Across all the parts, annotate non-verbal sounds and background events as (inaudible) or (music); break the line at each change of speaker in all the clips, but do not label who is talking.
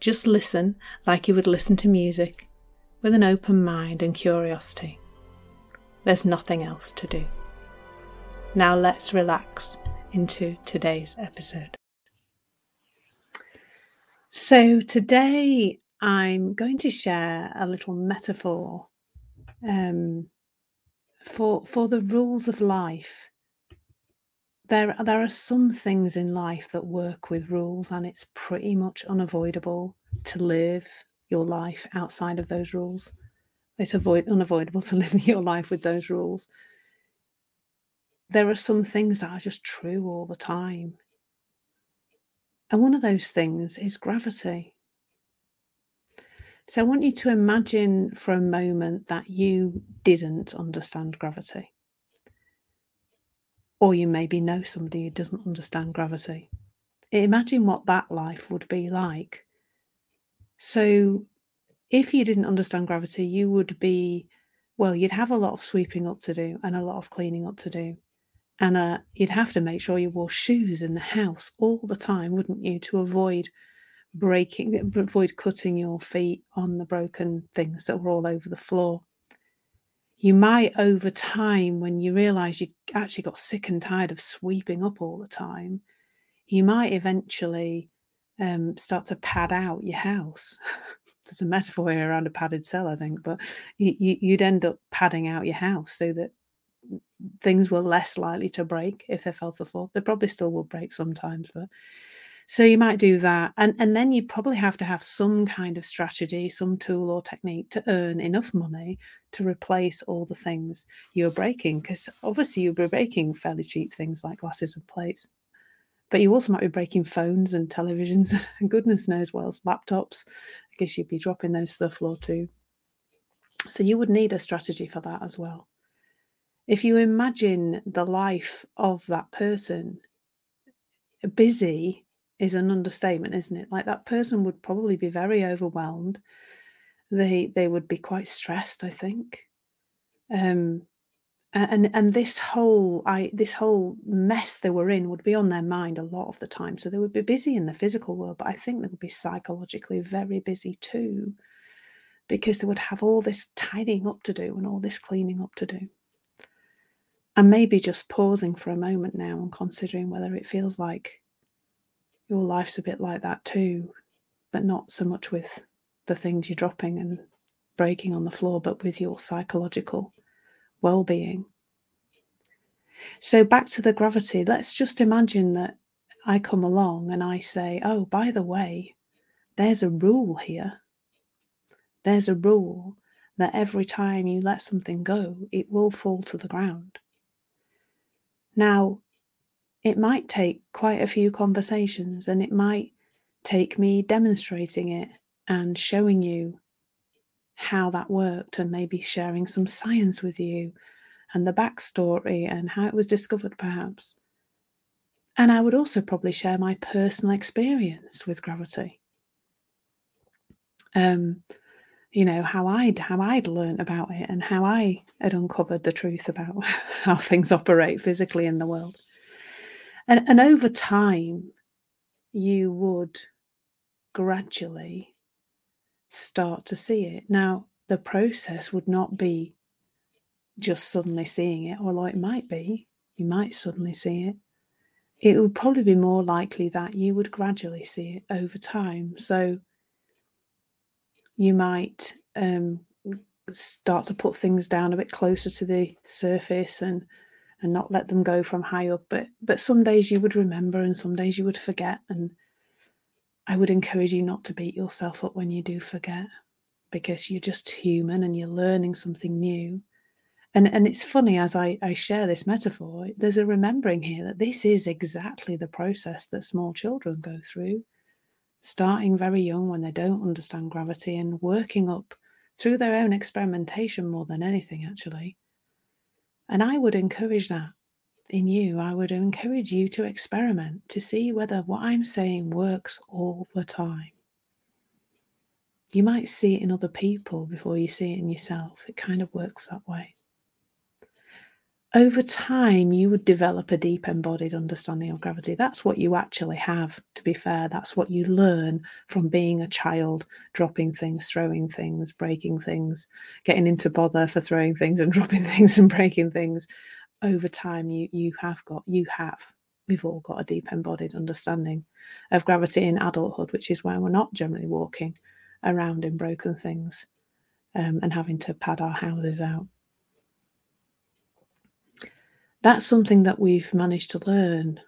Just listen like you would listen to music, with an open mind and curiosity. There's nothing else to do. Now let's relax into today's episode. So, today I'm going to share a little metaphor um, for, for the rules of life there there are some things in life that work with rules and it's pretty much unavoidable to live your life outside of those rules. It's avoid unavoidable to (laughs) live your life with those rules. There are some things that are just true all the time. And one of those things is gravity. So i want you to imagine for a moment that you didn't understand gravity or you maybe know somebody who doesn't understand gravity. Imagine what that life would be like. So, if you didn't understand gravity, you would be, well, you'd have a lot of sweeping up to do and a lot of cleaning up to do. And uh, you'd have to make sure you wore shoes in the house all the time, wouldn't you, to avoid breaking, avoid cutting your feet on the broken things that were all over the floor you might over time when you realize you actually got sick and tired of sweeping up all the time you might eventually um, start to pad out your house. (laughs) There's a metaphor here around a padded cell i think but you, you, you'd end up padding out your house so that things were less likely to break if they fell to the floor. They probably still will break sometimes but so you might do that. And, and then you probably have to have some kind of strategy, some tool or technique to earn enough money to replace all the things you're breaking. Because obviously you'll be breaking fairly cheap things like glasses and plates. But you also might be breaking phones and televisions (laughs) and goodness knows what else, laptops. I guess you'd be dropping those to the floor too. So you would need a strategy for that as well. If you imagine the life of that person busy is an understatement, isn't it? Like that person would probably be very overwhelmed. They they would be quite stressed, I think. Um and and this whole I this whole mess they were in would be on their mind a lot of the time. So they would be busy in the physical world, but I think they would be psychologically very busy too, because they would have all this tidying up to do and all this cleaning up to do. And maybe just pausing for a moment now and considering whether it feels like your life's a bit like that too, but not so much with the things you're dropping and breaking on the floor, but with your psychological well being. So, back to the gravity, let's just imagine that I come along and I say, Oh, by the way, there's a rule here. There's a rule that every time you let something go, it will fall to the ground. Now, it might take quite a few conversations and it might take me demonstrating it and showing you how that worked and maybe sharing some science with you and the backstory and how it was discovered, perhaps. And I would also probably share my personal experience with gravity. Um, you know how I'd how I'd learned about it and how I had uncovered the truth about (laughs) how things operate physically in the world. And, and over time, you would gradually start to see it. Now, the process would not be just suddenly seeing it, although it might be, you might suddenly see it. It would probably be more likely that you would gradually see it over time. So you might um, start to put things down a bit closer to the surface and and not let them go from high up. But but some days you would remember and some days you would forget. And I would encourage you not to beat yourself up when you do forget because you're just human and you're learning something new. And and it's funny as I, I share this metaphor, there's a remembering here that this is exactly the process that small children go through. starting very young when they don't understand gravity and working up through their own experimentation more than anything, actually. And I would encourage that in you. I would encourage you to experiment to see whether what I'm saying works all the time. You might see it in other people before you see it in yourself. It kind of works that way over time, you would develop a deep embodied understanding of gravity. That's what you actually have, to be fair. That's what you learn from being a child, dropping things, throwing things, breaking things, getting into bother for throwing things and (laughs) dropping things and breaking things. Over time, you, you have got, you have, we've all got a deep embodied understanding of gravity in adulthood, which is why we're not generally walking around in broken things um, and having to pad our houses out that's something that we've managed to learn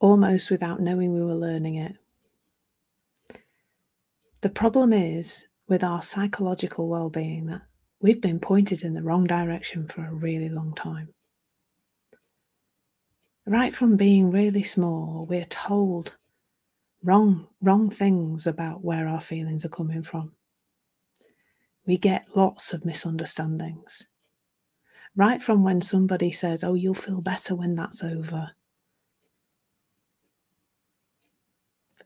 almost without knowing we were learning it. The problem is with our psychological well being that we've been pointed in the wrong direction for a really long time. Right from being really small, we're told wrong, wrong things about where our feelings are coming from. We get lots of misunderstandings right from when somebody says, Oh, you'll feel better when that's over.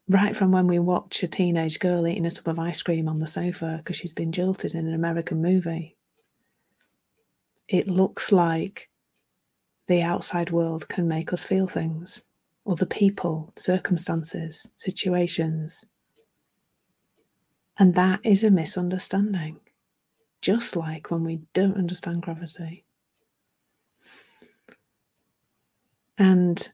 Right from when we watch a teenage girl eating a tub of ice cream on the sofa because she's been jilted in an American movie, it looks like the outside world can make us feel things, other people, circumstances, situations. And that is a misunderstanding, just like when we don't understand gravity. And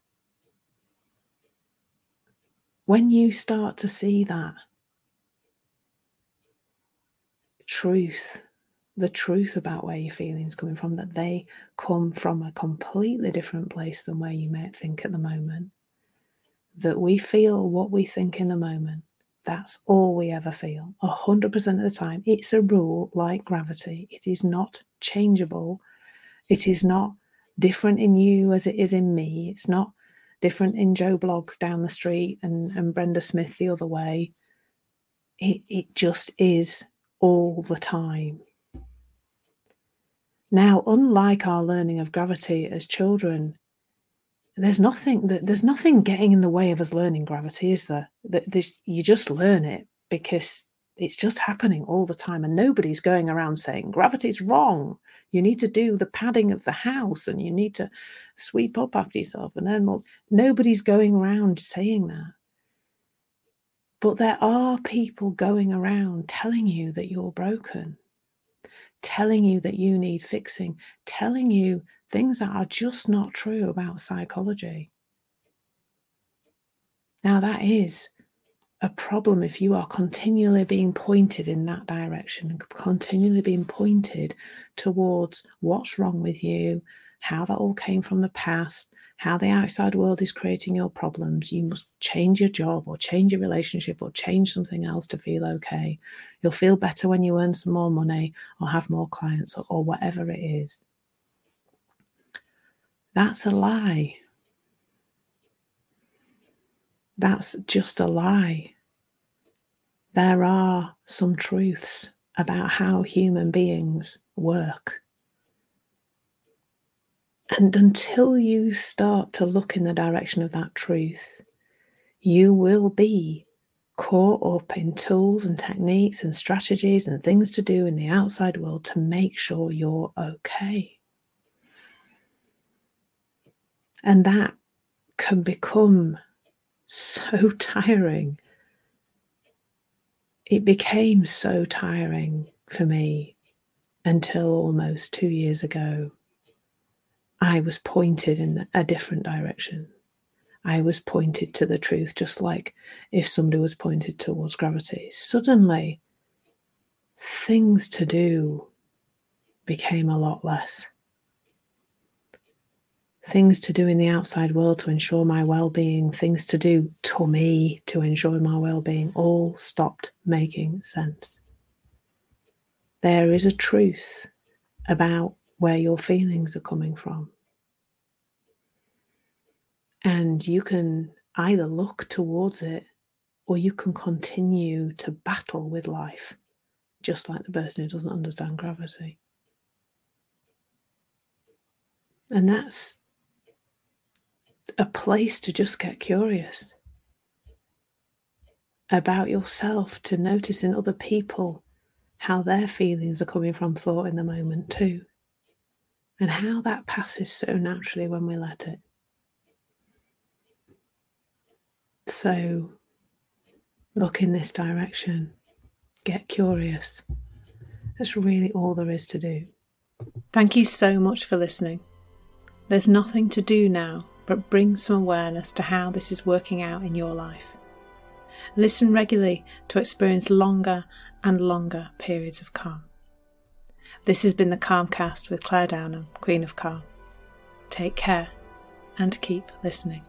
when you start to see that truth, the truth about where your feelings coming from, that they come from a completely different place than where you might think at the moment, that we feel what we think in the moment. That's all we ever feel, 100% of the time. It's a rule like gravity. It is not changeable. It is not different in you as it is in me. It's not different in Joe Bloggs down the street and, and Brenda Smith the other way. It, it just is all the time. Now, unlike our learning of gravity as children, there's nothing that there's nothing getting in the way of us learning gravity, is there? That you just learn it because it's just happening all the time, and nobody's going around saying gravity's wrong. You need to do the padding of the house, and you need to sweep up after yourself, and then more. Nobody's going around saying that. But there are people going around telling you that you're broken, telling you that you need fixing, telling you things that are just not true about psychology. Now, that is a problem if you are continually being pointed in that direction and continually being pointed towards what's wrong with you, how that all came from the past, how the outside world is creating your problems. You must change your job or change your relationship or change something else to feel okay. You'll feel better when you earn some more money or have more clients or, or whatever it is. That's a lie. That's just a lie. There are some truths about how human beings work. And until you start to look in the direction of that truth, you will be caught up in tools and techniques and strategies and things to do in the outside world to make sure you're okay. And that can become (laughs) so tiring. It became so tiring for me until almost two years ago. I was pointed in a different direction. I was pointed to the truth, just like if somebody was pointed towards gravity. Suddenly, things to do became a lot less things to do in the outside world to ensure my well being, things to do to me to ensure my well being, all stopped making sense. There is a truth about where your feelings are coming from. And you can either look towards it or you can continue to battle with life, just like the person who doesn't understand gravity. And that's a place to just get curious about yourself, to notice in other people how their feelings are coming from thought in the moment too, and how that passes so naturally when we let it. So, look in this direction, get curious. That's really all there is to do. Thank you so much for listening. There's nothing to do now but bring some awareness to how this is working out in your life. Listen regularly to experience longer and longer periods of calm. This has been the Calmcast with Clare Downham, Queen of Calm. Take care and keep listening.